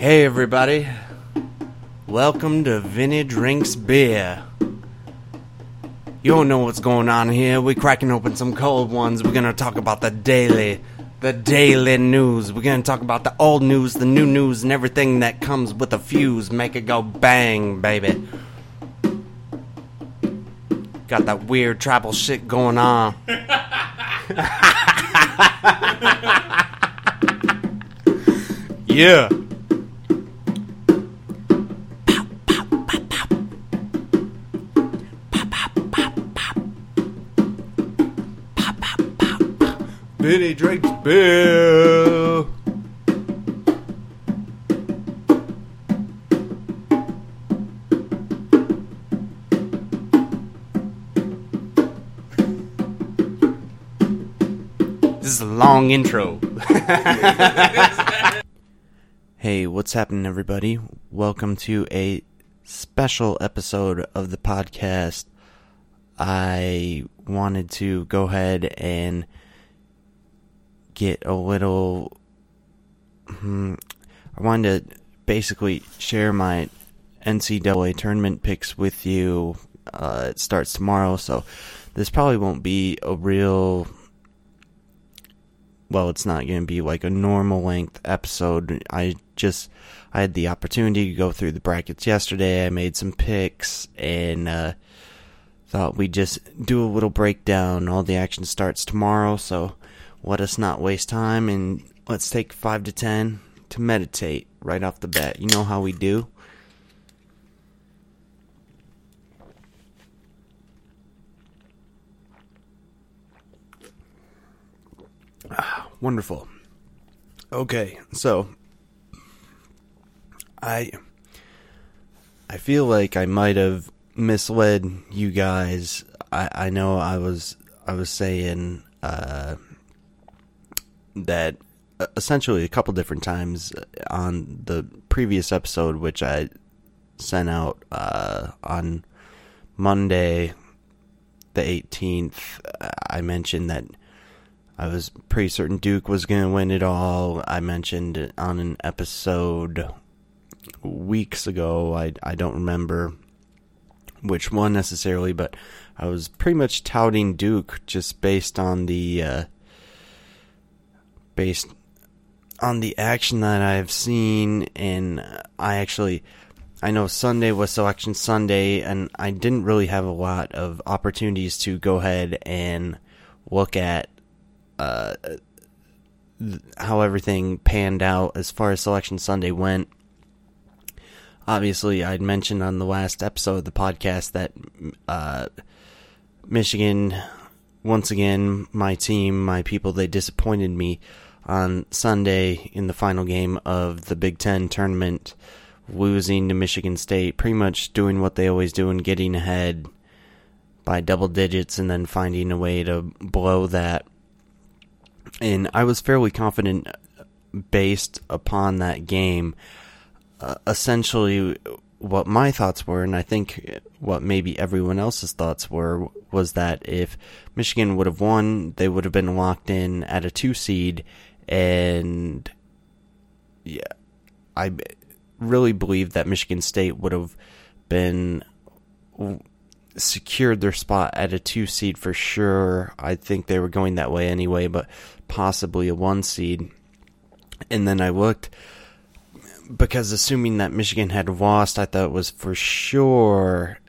Hey, everybody. Welcome to Vinny Drinks Beer. You don't know what's going on here. We're cracking open some cold ones. We're gonna talk about the daily, the daily news. We're gonna talk about the old news, the new news, and everything that comes with a fuse. Make it go bang, baby. Got that weird tribal shit going on. yeah. Vinny drinks beer. This is a long intro. hey, what's happening, everybody? Welcome to a special episode of the podcast. I wanted to go ahead and get a little. Hmm, I wanted to basically share my NCAA tournament picks with you. Uh, it starts tomorrow, so this probably won't be a real. Well, it's not going to be like a normal length episode. I just I had the opportunity to go through the brackets yesterday. I made some picks and uh, thought we'd just do a little breakdown. All the action starts tomorrow, so let us not waste time and let's take five to ten to meditate right off the bat. You know how we do. Ah, wonderful. Okay, so I I feel like I might have misled you guys. I I know I was I was saying uh that uh, essentially a couple different times on the previous episode, which I sent out uh, on Monday, the 18th, I mentioned that I was pretty certain Duke was going to win it all. I mentioned on an episode weeks ago. I, I don't remember which one necessarily, but I was pretty much touting Duke just based on the. Uh, based on the action that I've seen, and I actually, I know Sunday was Selection Sunday, and I didn't really have a lot of opportunities to go ahead and look at uh, how everything panned out as far as Selection Sunday went. Obviously, I'd mentioned on the last episode of the podcast that uh, Michigan, once again, my team, my people, they disappointed me on Sunday in the final game of the Big Ten tournament, losing to Michigan State, pretty much doing what they always do and getting ahead by double digits and then finding a way to blow that. And I was fairly confident based upon that game. Uh, essentially, what my thoughts were, and I think what maybe everyone else's thoughts were, was that if Michigan would have won, they would have been locked in at a two seed, and yeah, I really believe that Michigan State would have been secured their spot at a two seed for sure. I think they were going that way anyway, but possibly a one seed. And then I looked because assuming that Michigan had lost, I thought it was for sure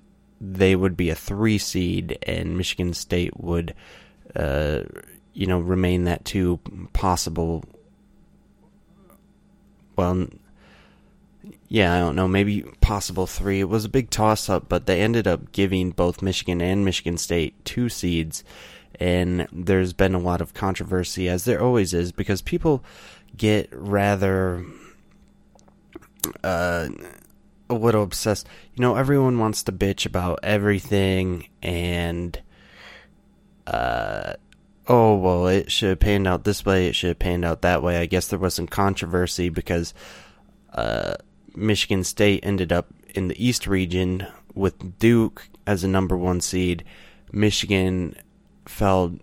they would be a three seed and Michigan State would, uh, you know, remain that two possible. Well, yeah, I don't know, maybe possible three. It was a big toss up, but they ended up giving both Michigan and Michigan State two seeds. And there's been a lot of controversy, as there always is, because people get rather uh, a little obsessed. You know, everyone wants to bitch about everything, and uh, oh well, it should have panned out this way. It should have panned out that way. I guess there was some controversy because uh, Michigan State ended up in the East region with Duke as a number one seed. Michigan fell,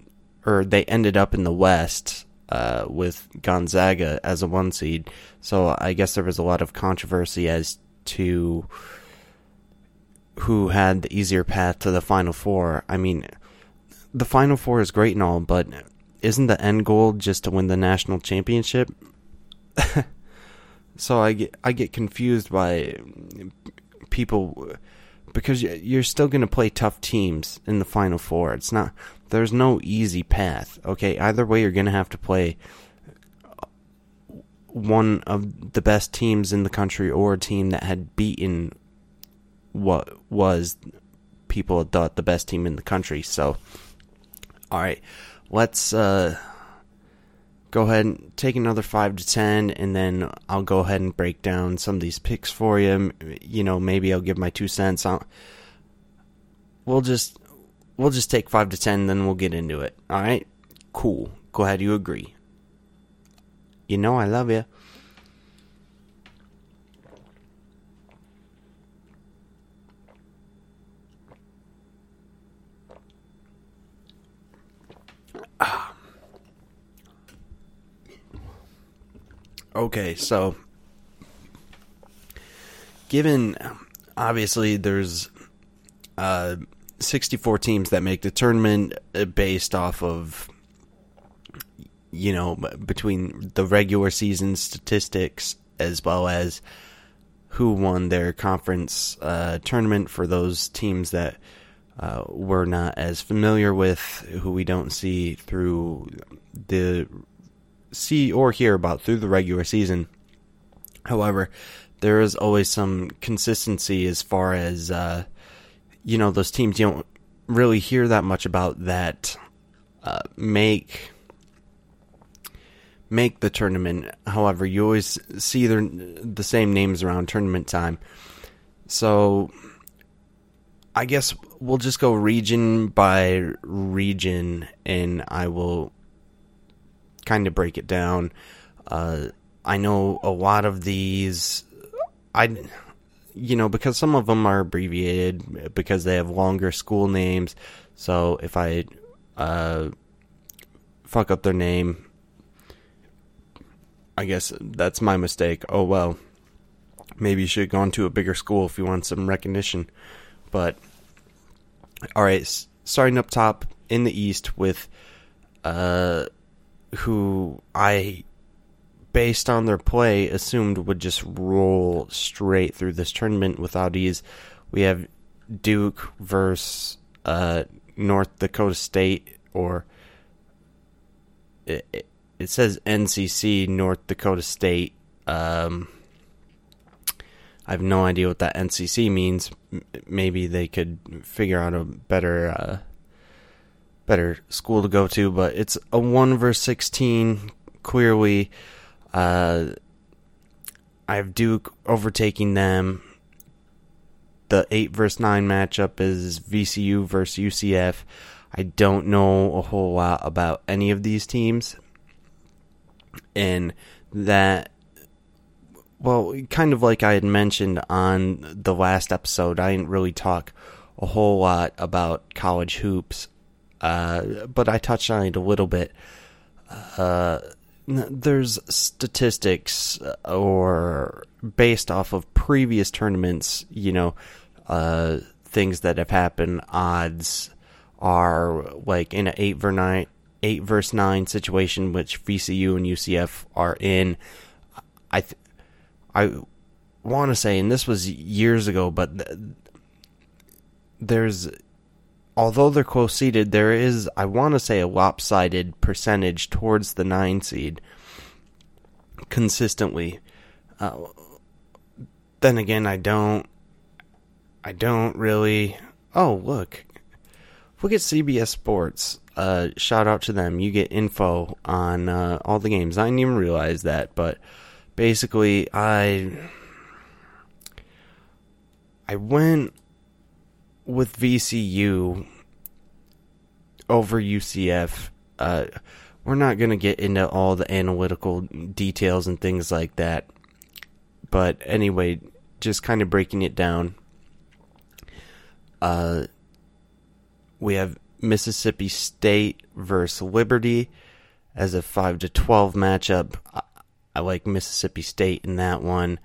or they ended up in the West uh, with Gonzaga as a one seed. So I guess there was a lot of controversy as to who had the easier path to the Final Four. I mean, the Final Four is great and all, but isn't the end goal just to win the national championship? so I get I get confused by people because you're still going to play tough teams in the Final Four. It's not there's no easy path. Okay, either way, you're going to have to play one of the best teams in the country or a team that had beaten what was people thought the best team in the country. So, all right, let's uh, go ahead and take another five to ten, and then I'll go ahead and break down some of these picks for you. You know, maybe I'll give my two cents. on. we'll just we'll just take five to ten, then we'll get into it. All right, cool. Go ahead, you agree. You know I love you. Okay, so given obviously there's uh 64 teams that make the tournament uh, based off of you know between the regular season statistics as well as who won their conference uh, tournament for those teams that uh, we're not as familiar with, who we don't see through the see or hear about through the regular season. However, there is always some consistency as far as uh, you know those teams you don't really hear that much about that uh, make make the tournament. However, you always see their, the same names around tournament time. So I guess we'll just go region by region and I will kind of break it down. Uh, I know a lot of these, I, you know, because some of them are abbreviated because they have longer school names. So if I uh, fuck up their name, I guess that's my mistake. Oh well. Maybe you should have gone to a bigger school if you want some recognition. But all right, starting up top in the East with uh who I, based on their play, assumed would just roll straight through this tournament without ease. We have Duke versus uh, North Dakota State, or it, it says NCC North Dakota State. Um, I have no idea what that NCC means. Maybe they could figure out a better uh, better school to go to, but it's a 1 verse 16 clearly. Uh, I have Duke overtaking them. The 8 verse 9 matchup is VCU versus UCF. I don't know a whole lot about any of these teams. And that, well, kind of like I had mentioned on the last episode, I didn't really talk a whole lot about college hoops uh, but I touched on it a little bit. Uh, there's statistics uh, or based off of previous tournaments, you know, uh, things that have happened, odds are like in an eight eight versus nine situation, which VCU and UCF are in. I, th- I want to say, and this was years ago, but th- there's although they're close seeded, there is, I want to say, a lopsided percentage towards the nine seed consistently. Uh, then again, I don't. I don't really. Oh, look. Look at CBS Sports. Uh, shout out to them. You get info on uh, all the games. I didn't even realize that, but basically, I. I went with VCU over UCF, uh, we're not going to get into all the analytical details and things like that. But anyway, just kind of breaking it down. Uh, we have Mississippi State versus Liberty as a 5 to 12 matchup. I, like Mississippi State in that one.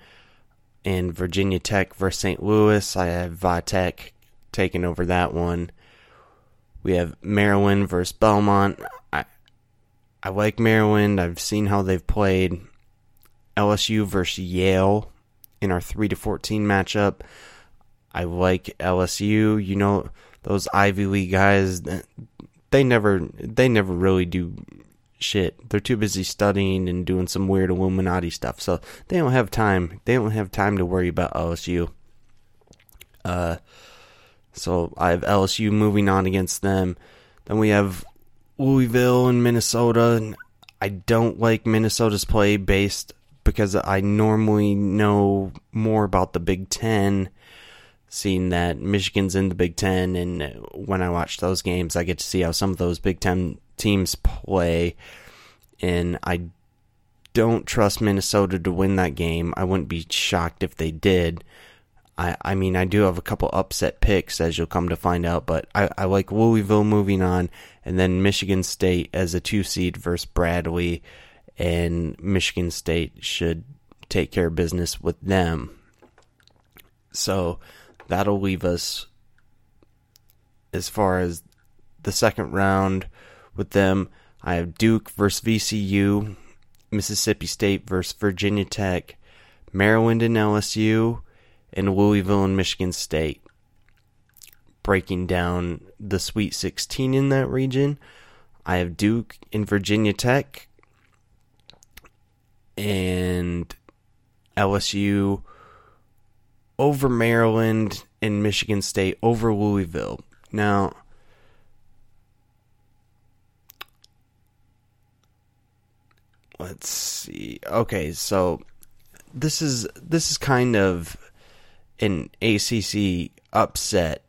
And Virginia Tech versus St. Louis, I have Vatech taking over that one. We have Maryland versus Belmont. I I like Maryland. I've seen how they've played. LSU versus Yale in our 3 to 14 matchup. I like LSU. You know those Ivy League guys. They never they never really do shit. They're too busy studying and doing some weird Illuminati stuff. So they don't have time. They don't have time to worry about LSU. Uh, so I have LSU moving on against them. Then we have Louisville and Minnesota. I don't like Minnesota's play based because I normally know more about the Big Ten, seeing that Michigan's in the Big Ten, and when I watch those games, I get to see how some of those Big Ten teams play, and I don't trust Minnesota to win that game. I wouldn't be shocked if they did. I, I mean, I do have a couple upset picks, as you'll come to find out, but I, I like Louisville moving on, and then Michigan State as a two seed versus Bradley and Michigan State should take care of business with them. So that'll leave us as far as the second round with them. I have Duke versus VCU, Mississippi State versus Virginia Tech, Maryland and LSU, and Louisville and Michigan State. Breaking down the Sweet 16 in that region, I have Duke and Virginia Tech, and LSU over Maryland and Michigan State over Louisville. Now, let's see. Okay, so this is this is kind of an ACC upset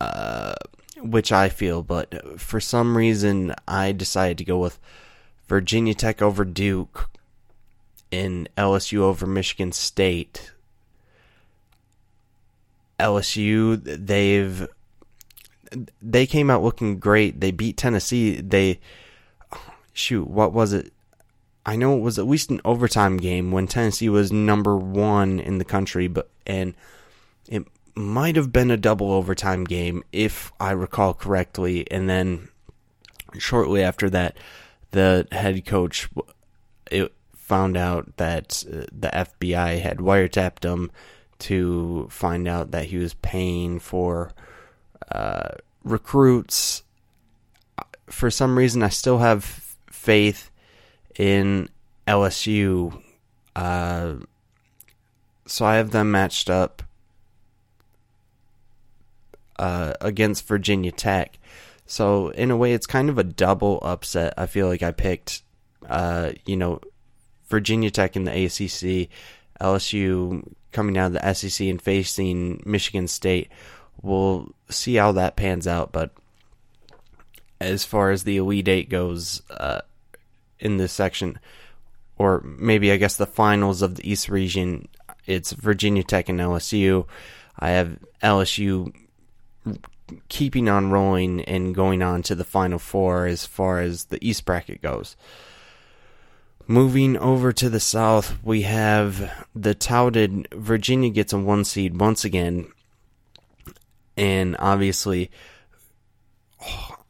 uh, which I feel, but for some reason I decided to go with Virginia Tech over Duke, and LSU over Michigan State. LSU, they've they came out looking great. They beat Tennessee. They shoot, what was it? I know it was at least an overtime game when Tennessee was number one in the country, but and it might have been a double overtime game if I recall correctly. And then shortly after that, the head coach it found out that uh, the FBI had wiretapped him to find out that he was paying for uh, recruits. For some reason, I still have faith in LSU. Uh, so I have them matched up uh, against Virginia Tech. So in a way, it's kind of a double upset. I feel like I picked, uh, you know, Virginia Tech in the ACC, LSU coming out of the SEC and facing Michigan State. We'll see how that pans out. But as far as the Elite Eight goes, uh, in this section, or maybe I guess the finals of the East region, it's Virginia Tech and LSU. I have LSU keeping on rolling and going on to the final four as far as the East bracket goes. Moving over to the South, we have the touted Virginia gets a one seed once again. And obviously,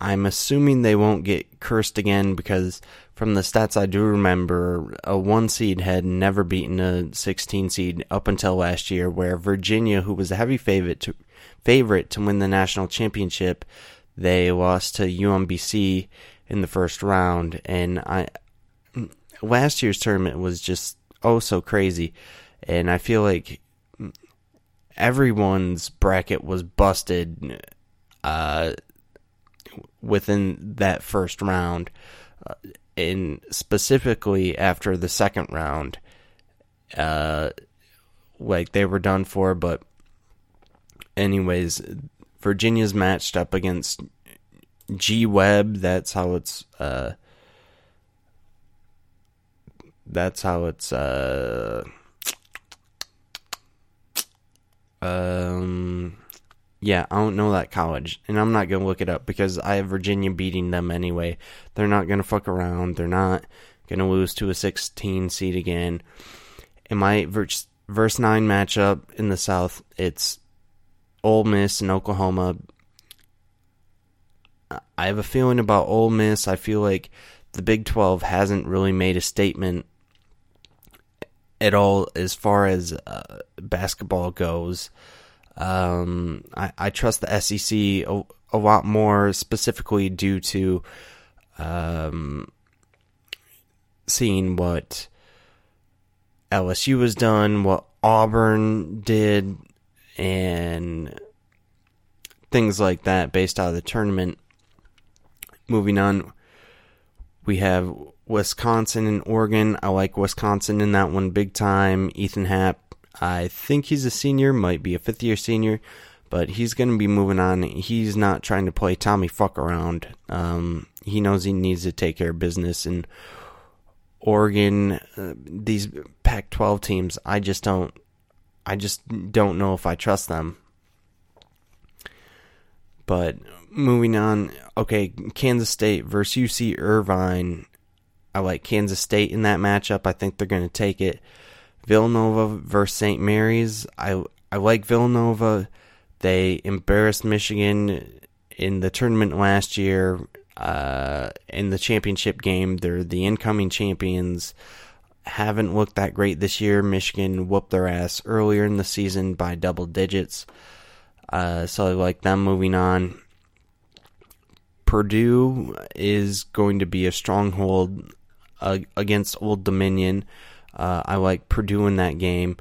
I'm assuming they won't get cursed again because from the stats I do remember, a one seed had never beaten a 16 seed up until last year, where Virginia, who was a heavy favorite to, favorite to win the national championship. They lost to UMBC in the first round, and I last year's tournament was just oh so crazy, and I feel like everyone's bracket was busted uh, within that first round, uh, and specifically after the second round, uh, like they were done for. But anyways, Virginia's matched up against G Webb. That's how it's. That's how it's. Uh, um, Yeah, I don't know that college, and I'm not gonna look it up because I have Virginia beating them anyway. They're not gonna fuck around. They're not gonna lose to a 16 seed again. In my verse, verse nine matchup in the South, it's Ole Miss and Oklahoma. I have a feeling about Ole Miss. I feel like the Big 12 hasn't really made a statement at all as far as uh, basketball goes. Um, I, I, trust the SEC a, a, lot more, specifically due to um, seeing what LSU has done, what Auburn did, and things like that based out of the tournament. Moving on, we have Wisconsin and Oregon. I like Wisconsin in that one big time. Ethan Happ, I think he's a senior, might be a fifth year senior, but he's going to be moving on. He's not trying to play Tommy fuck around. Um, he knows he needs to take care of business. And Oregon, uh, these Pac 12 teams, I just don't. I just don't know if I trust them. But moving on, okay, Kansas State versus UC Irvine. I like Kansas State in that matchup. I think they're going to take it. Villanova versus St. Mary's. I I like Villanova. They embarrassed Michigan in the tournament last year. Uh, in the championship game, they're the incoming champions. Haven't looked that great this year. Michigan whooped their ass earlier in the season by double digits. Uh, so I like them moving on. Purdue is going to be a stronghold uh, against Old Dominion. Uh, I like Purdue in that game.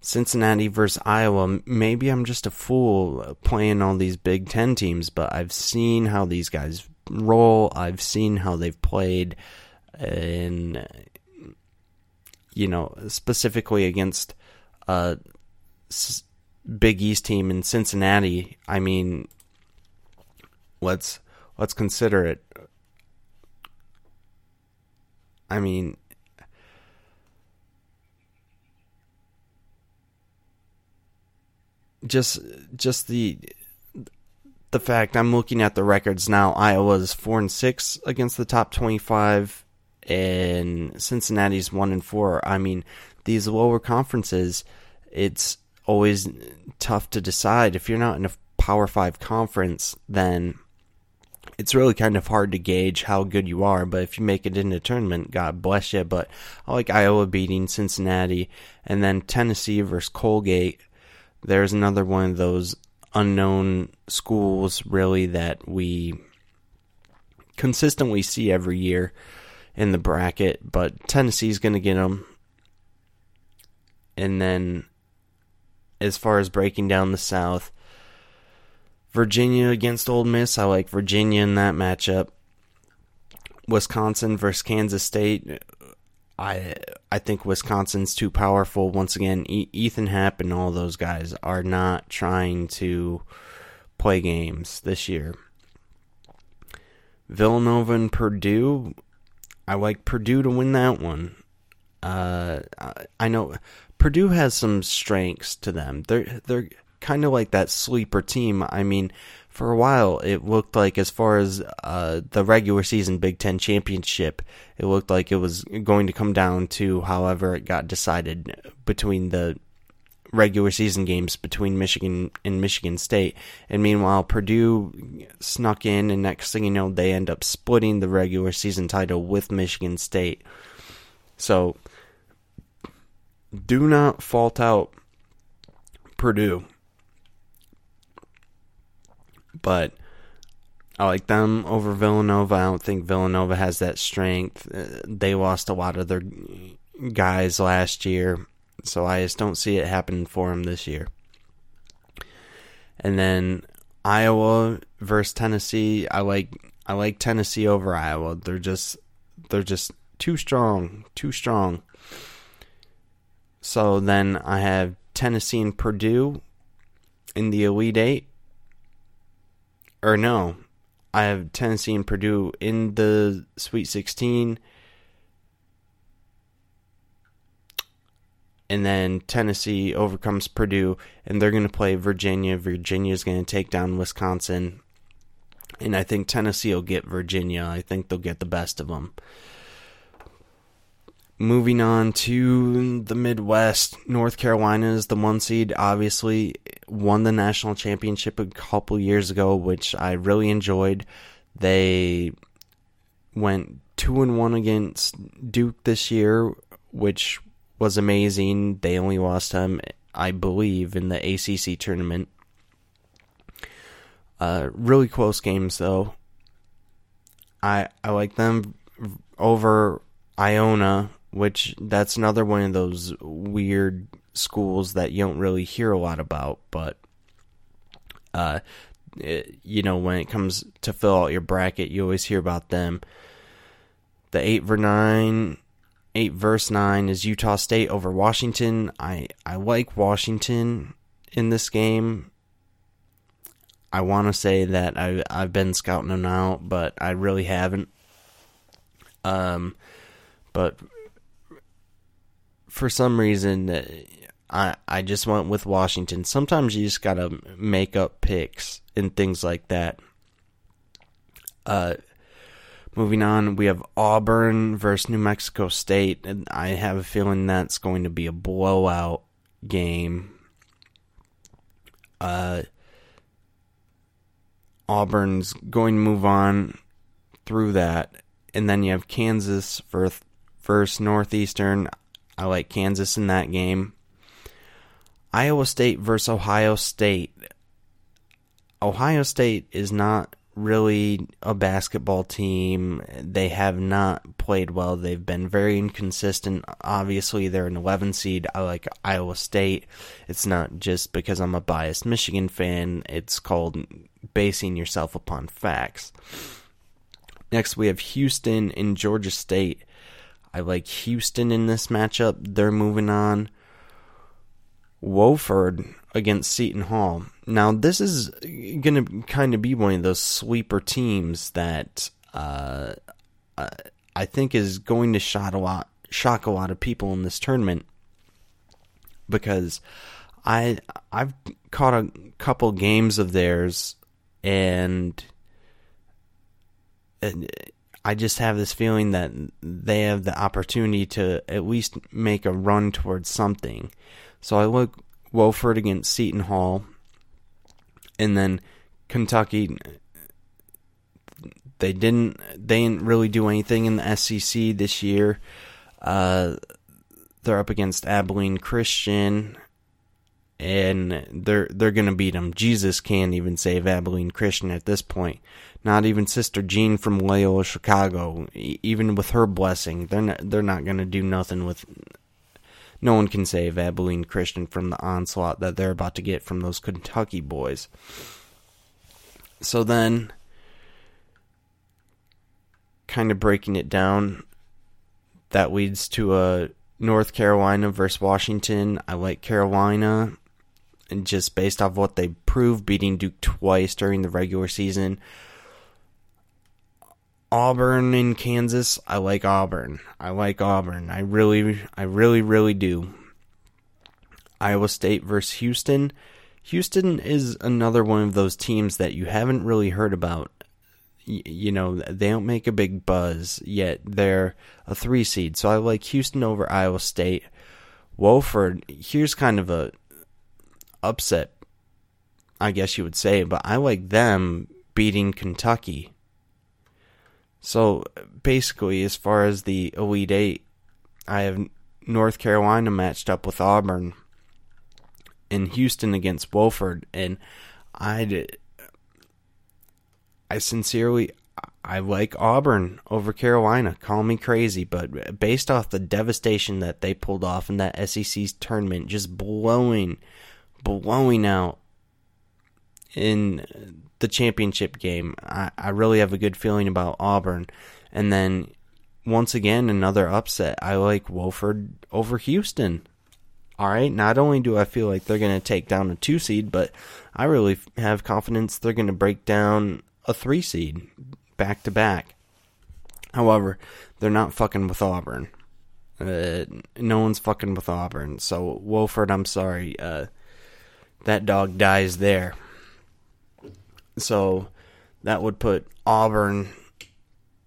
Cincinnati versus Iowa. Maybe I'm just a fool playing all these Big Ten teams, but I've seen how these guys roll. I've seen how they've played, and you know, specifically against a Big East team in Cincinnati. I mean, let's let's consider it. I mean, just just the the fact I'm looking at the records now. Iowa's four and six against the top twenty-five, and Cincinnati's one and four. I mean, these lower conferences, it's always tough to decide if you're not in a Power Five conference. Then it's really kind of hard to gauge how good you are. But if you make it in a tournament, God bless you. But I like Iowa beating Cincinnati, and then Tennessee versus Colgate. There's another one of those unknown schools, really, that we consistently see every year in the bracket. But Tennessee's going to get them. And then, as far as breaking down the South, Virginia against Ole Miss. I like Virginia in that matchup. Wisconsin versus Kansas State. I I think Wisconsin's too powerful. Once again, e- Ethan Happ and all those guys are not trying to play games this year. Villanova and Purdue. I like Purdue to win that one. Uh, I know Purdue has some strengths to them. They're they're kind of like that sleeper team. I mean, for a while, it looked like, as far as uh, the regular season Big Ten championship, it looked like it was going to come down to however it got decided between the regular season games between Michigan and Michigan State. And meanwhile, Purdue snuck in, and next thing you know, they end up splitting the regular season title with Michigan State. So, do not fault out Purdue but I like them over Villanova. I don't think Villanova has that strength. Uh, they lost a lot of their guys last year, so I just don't see it happening for them this year. And then Iowa versus Tennessee. I like I like Tennessee over Iowa. They're just they're just too strong, too strong. So then I have Tennessee and Purdue in the Elite Eight or no, I have Tennessee and Purdue in the Sweet 16. and then Tennessee overcomes Purdue, and they're going to play Virginia. Virginia is going to take down Wisconsin, and I think Tennessee will get Virginia. I think they'll get the best of them. Moving on to the Midwest, North Carolina is the one seed. Obviously, won the national championship a couple years ago, which I really enjoyed. They went two and one against Duke this year, which was amazing. They only lost them, I believe, in the ACC tournament. Uh, really close games though. I I like them over Iona which that's another one of those weird schools that you don't really hear a lot about, but uh, it, you know, when it comes to fill out your bracket, you always hear about them. The eight for nine, eight verse nine is Utah State over Washington. I I like Washington in this game. I want to say that I I've been scouting them out, but I really haven't. Um, but for some reason, I I just went with Washington. Sometimes you just gotta make up picks and things like that. Uh, moving on, we have Auburn versus New Mexico State, and I have a feeling that's going to be a blowout game. Uh, Auburn's going to move on through that, and then you have Kansas versus Northeastern. I like Kansas in that game. Iowa State versus Ohio State. Ohio State is not really a basketball team. They have not played well. They've been very inconsistent. Obviously, they're an 11 seed. I like Iowa State. It's not just because I'm a biased Michigan fan, it's called basing yourself upon facts. Next, we have Houston and Georgia State. I like Houston in this matchup. They're moving on. Wofford against Seton Hall. Now, this is going to kind of be one of those sleeper teams that uh, I think is going to shock a lot, shock a lot of people in this tournament because I I've caught a couple games of theirs and, and I just have this feeling that they have the opportunity to at least make a run towards something. So I look Wofford against Seton Hall, and then Kentucky. They didn't. They didn't really do anything in the SEC this year. Uh, they're up against Abilene Christian, and they're they're gonna beat them. Jesus can't even save Abilene Christian at this point. Not even Sister Jean from Loyola Chicago, even with her blessing, they're not, they're not going to do nothing with. No one can save Abilene Christian from the onslaught that they're about to get from those Kentucky boys. So then, kind of breaking it down, that leads to a North Carolina versus Washington. I like Carolina, and just based off what they proved, beating Duke twice during the regular season. Auburn in Kansas. I like Auburn. I like Auburn. I really, I really, really do. Iowa State versus Houston. Houston is another one of those teams that you haven't really heard about. Y- you know, they don't make a big buzz, yet they're a three seed. So I like Houston over Iowa State. Wofford, here's kind of a upset, I guess you would say, but I like them beating Kentucky. So basically, as far as the Elite Eight, I have North Carolina matched up with Auburn and Houston against Wofford, and I I sincerely I like Auburn over Carolina. Call me crazy, but based off the devastation that they pulled off in that SEC tournament, just blowing blowing out in the championship game. I, I really have a good feeling about Auburn. And then once again, another upset. I like Wofford over Houston. All right, not only do I feel like they're going to take down a two seed, but I really have confidence they're going to break down a three seed back to back. However, they're not fucking with Auburn. Uh, no one's fucking with Auburn. So Wofford, I'm sorry. Uh, that dog dies there. So that would put Auburn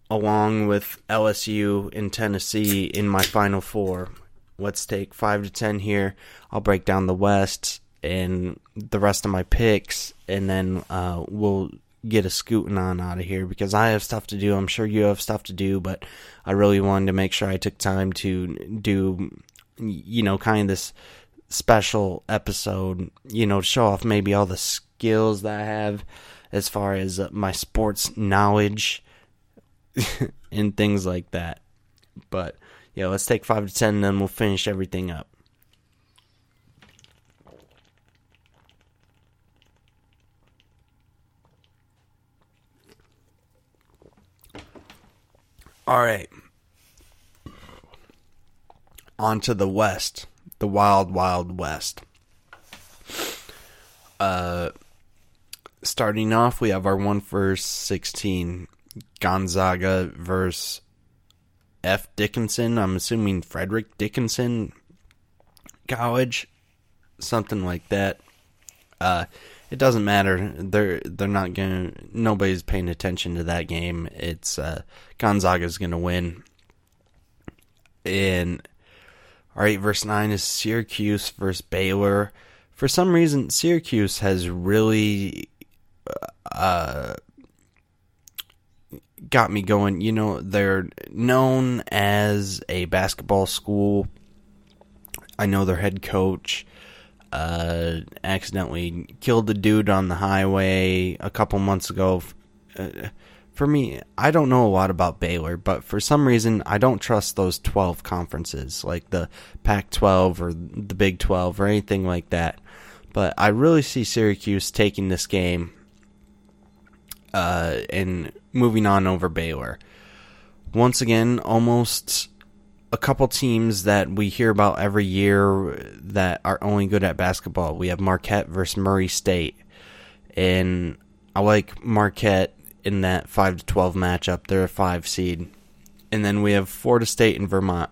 along with LSU and Tennessee in my final four. Let's take five to ten here. I'll break down the West and the rest of my picks, and then uh, we'll get a scooting on out of here because I have stuff to do. I'm sure you have stuff to do, but I really wanted to make sure I took time to do, you know, kind of this special episode, you know, show off maybe all the skills that I have as far as uh, my sports knowledge and things like that. But yeah, let's take five to ten, and then we'll finish everything up. All right. On to the West, the wild, wild West. Uh, starting off, we have our one verse 16 Gonzaga versus F. Dickinson. I'm assuming Frederick Dickinson College, something like that. Uh, it doesn't matter. They're they're not gonna. Nobody's paying attention to that game. It's uh, Gonzaga's gonna win. And all right, verse nine is Syracuse versus Baylor. For some reason, Syracuse has really uh, got me going. You know, they're known as a basketball school. I know their head coach uh, accidentally killed a dude on the highway a couple months ago. Uh, for me, I don't know a lot about Baylor, but for some reason, I don't trust those 12 conferences, like the Pac 12 or the Big 12 or anything like that. But I really see Syracuse taking this game uh, and moving on over Baylor. Once again, almost a couple teams that we hear about every year that are only good at basketball. We have Marquette versus Murray State, and I like Marquette in that five to twelve matchup. They're a five seed, and then we have Florida State and Vermont.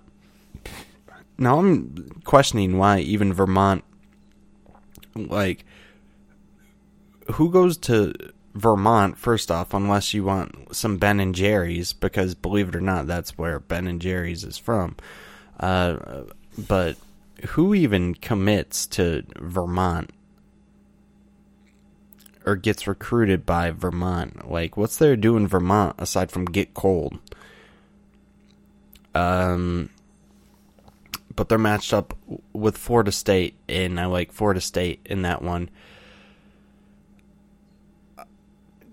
Now I'm questioning why even Vermont, like, who goes to Vermont first off, unless you want some Ben and Jerry's, because believe it or not, that's where Ben and Jerry's is from. Uh, but who even commits to Vermont or gets recruited by Vermont? Like, what's there to do in Vermont aside from get cold? Um, but they're matched up with Florida State, and I like Florida State in that one.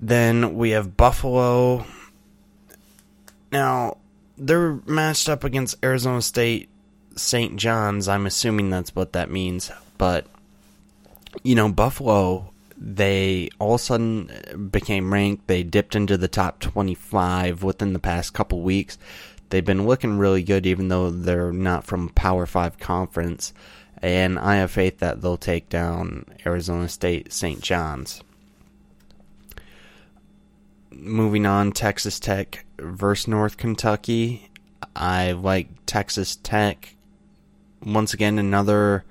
Then we have Buffalo. Now, they're matched up against Arizona State St. John's. I'm assuming that's what that means. But, you know, Buffalo, they all of a sudden became ranked. They dipped into the top 25 within the past couple weeks. They've been looking really good, even though they're not from Power 5 conference. And I have faith that they'll take down Arizona State St. John's moving on, Texas Tech versus North Kentucky. I like Texas Tech. Once again, another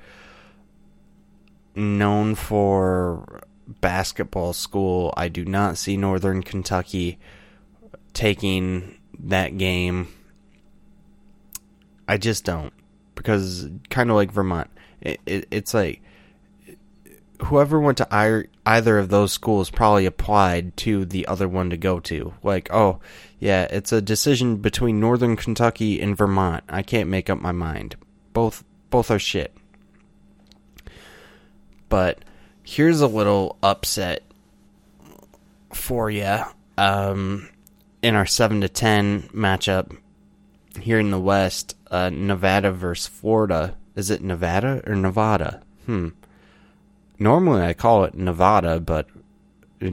known for basketball school. I do not see Northern Kentucky taking that game. I just don't. Because, kind of like Vermont, it, it, it's like whoever went to either of those schools probably applied to the other one to go to. Like, oh, yeah, it's a decision between Northern Kentucky and Vermont. I can't make up my mind. Both both are shit. But here's a little upset for you. Um, in our seven to ten matchup here in the West, uh, Nevada versus Florida. Is it Nevada or Nevada? Hmm. Normally I call it Nevada, but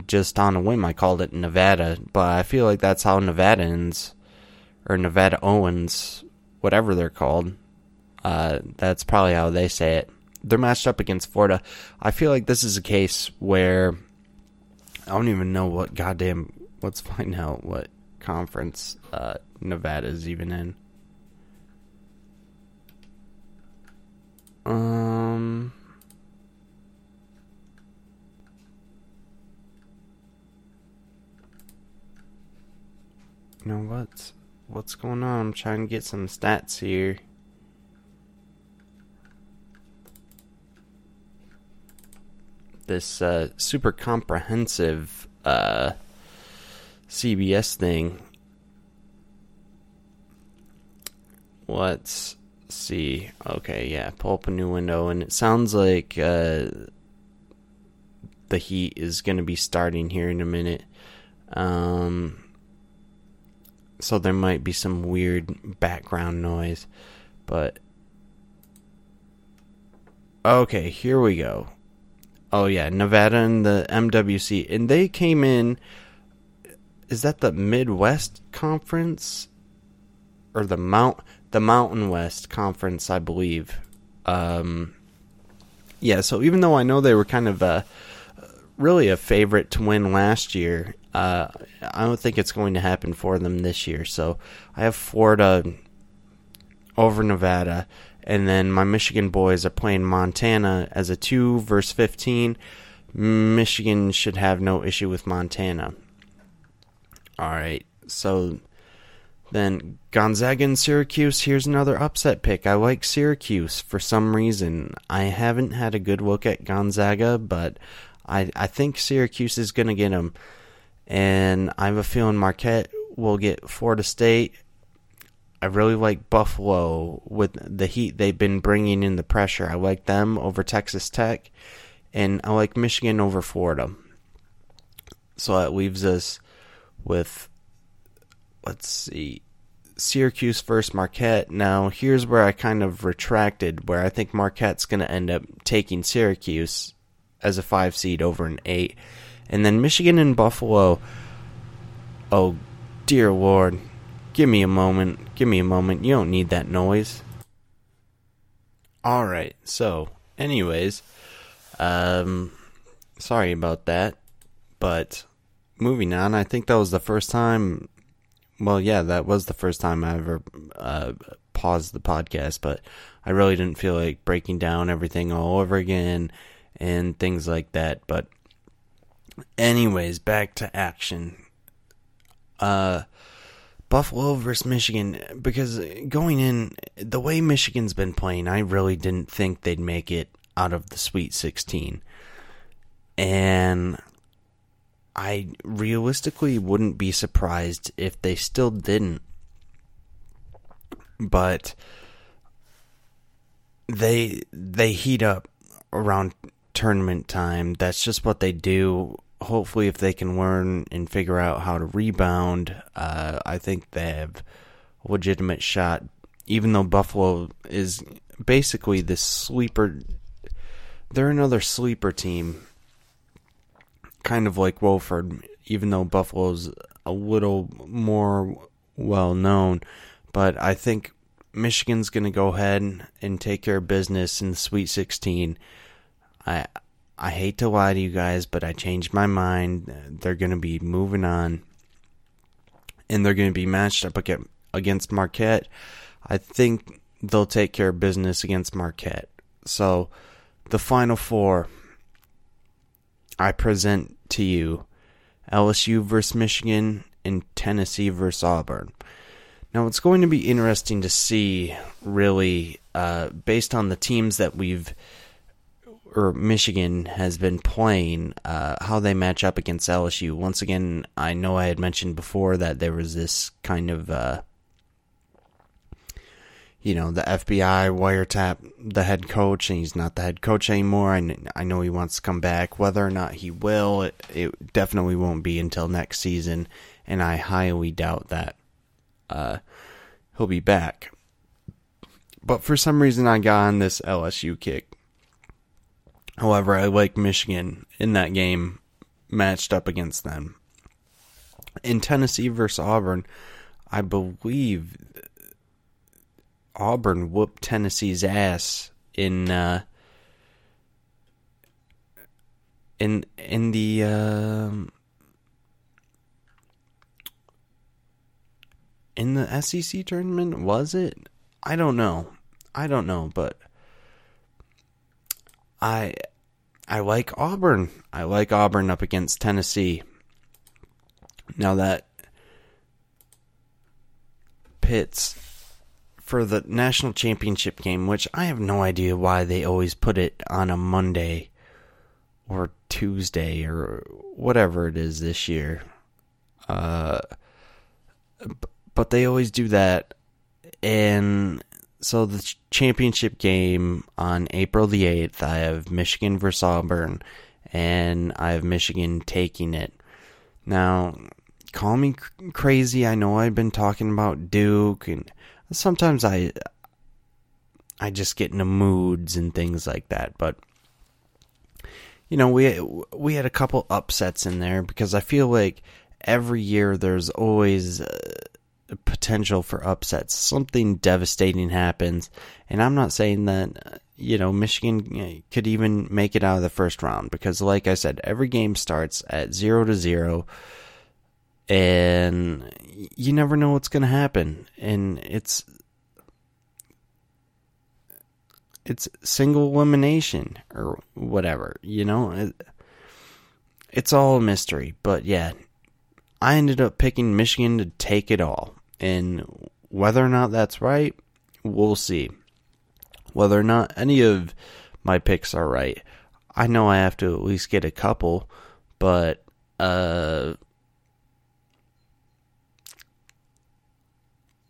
just on a whim I called it Nevada. But I feel like that's how Nevadans or Nevada Owens, whatever they're called, uh, that's probably how they say it. They're matched up against Florida. I feel like this is a case where I don't even know what goddamn. Let's find out what conference uh, Nevada is even in. What's going on? I'm trying to get some stats here. This uh, super comprehensive uh, CBS thing. Let's see. Okay, yeah, pull up a new window, and it sounds like uh, the heat is going to be starting here in a minute. Um, so there might be some weird background noise, but okay, here we go. Oh yeah, Nevada and the MWC, and they came in. Is that the Midwest Conference or the Mount the Mountain West Conference? I believe. Um, yeah, so even though I know they were kind of uh, really a favorite to win last year, uh, I don't think it's going to happen for them this year. So I have Florida over Nevada, and then my Michigan boys are playing Montana as a 2 versus 15. Michigan should have no issue with Montana. All right, so then Gonzaga and Syracuse. Here's another upset pick. I like Syracuse for some reason. I haven't had a good look at Gonzaga, but I I think Syracuse is going to get them and I have a feeling Marquette will get Florida State. I really like Buffalo with the heat they've been bringing in the pressure. I like them over Texas Tech, and I like Michigan over Florida. So that leaves us with, let's see, Syracuse first Marquette. Now, here's where I kind of retracted, where I think Marquette's going to end up taking Syracuse as a five seed over an eight. And then Michigan and Buffalo. Oh, dear Lord. Give me a moment. Give me a moment. You don't need that noise. Alright, so, anyways, um, sorry about that. But, moving on, I think that was the first time. Well, yeah, that was the first time I ever uh, paused the podcast, but I really didn't feel like breaking down everything all over again and things like that. But Anyways, back to action. Uh, Buffalo versus Michigan, because going in, the way Michigan's been playing, I really didn't think they'd make it out of the Sweet 16. And I realistically wouldn't be surprised if they still didn't. But they they heat up around tournament time. That's just what they do. Hopefully, if they can learn and figure out how to rebound, uh, I think they have a legitimate shot. Even though Buffalo is basically this sleeper, they're another sleeper team, kind of like Wofford. Even though Buffalo's a little more well known, but I think Michigan's going to go ahead and take care of business in the Sweet 16 I I hate to lie to you guys, but I changed my mind. They're going to be moving on, and they're going to be matched up against Marquette. I think they'll take care of business against Marquette. So, the final four I present to you LSU versus Michigan and Tennessee versus Auburn. Now, it's going to be interesting to see, really, uh, based on the teams that we've or Michigan has been playing, uh, how they match up against LSU. Once again, I know I had mentioned before that there was this kind of, uh, you know, the FBI wiretap the head coach, and he's not the head coach anymore. I, I know he wants to come back. Whether or not he will, it, it definitely won't be until next season, and I highly doubt that uh, he'll be back. But for some reason, I got on this LSU kick However, I like Michigan in that game matched up against them. In Tennessee versus Auburn, I believe Auburn whooped Tennessee's ass in uh, in in the um, in the SEC tournament. Was it? I don't know. I don't know, but I I like Auburn. I like Auburn up against Tennessee. Now that pits for the national championship game, which I have no idea why they always put it on a Monday or Tuesday or whatever it is this year. Uh, but they always do that. And so the championship game on April the 8th, I have Michigan versus Auburn, and I have Michigan taking it. Now, call me crazy. I know I've been talking about Duke, and sometimes I I just get into moods and things like that. But you know, we we had a couple upsets in there because I feel like every year there's always uh, potential for upsets. Something devastating happens, and I'm not saying that uh, you know Michigan uh, could even make it out of the first round because, like I said, every game starts at zero to zero, and you never know what's going to happen, and it's it's single elimination or whatever, you know. It's all a mystery, but yeah, I ended up picking Michigan to take it all. And whether or not that's right, we'll see. Whether or not any of my picks are right, I know I have to at least get a couple, but uh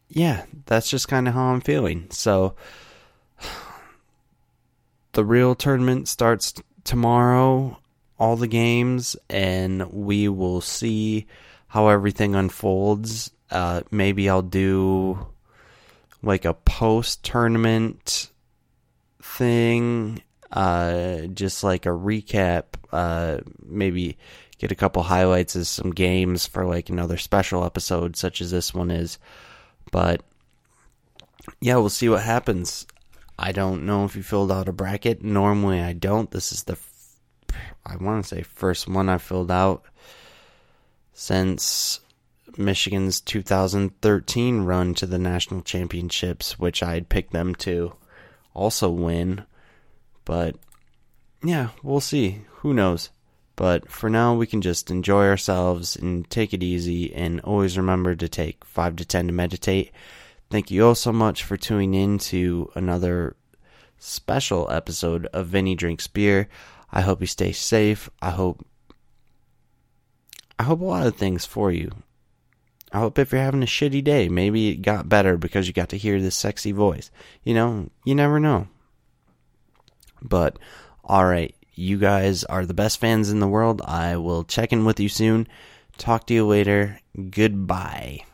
yeah, that's just kind of how I'm feeling. So the real tournament starts tomorrow, all the games, and we will see how everything unfolds. Uh, maybe I'll do like a post tournament thing, uh, just like a recap. Uh, maybe get a couple highlights of some games for like another special episode, such as this one is. But yeah, we'll see what happens. I don't know if you filled out a bracket. Normally, I don't. This is the, I want to say, first one I filled out since Michigan's 2013 run to the national championships, which I had picked them to also win. But yeah, we'll see. Who knows? But for now, we can just enjoy ourselves and take it easy and always remember to take 5 to 10 to meditate. Thank you all so much for tuning in to another special episode of Vinny Drinks Beer. I hope you stay safe. I hope I hope a lot of things for you. I hope if you're having a shitty day, maybe it got better because you got to hear this sexy voice. You know, you never know. But, alright, you guys are the best fans in the world. I will check in with you soon. Talk to you later. Goodbye.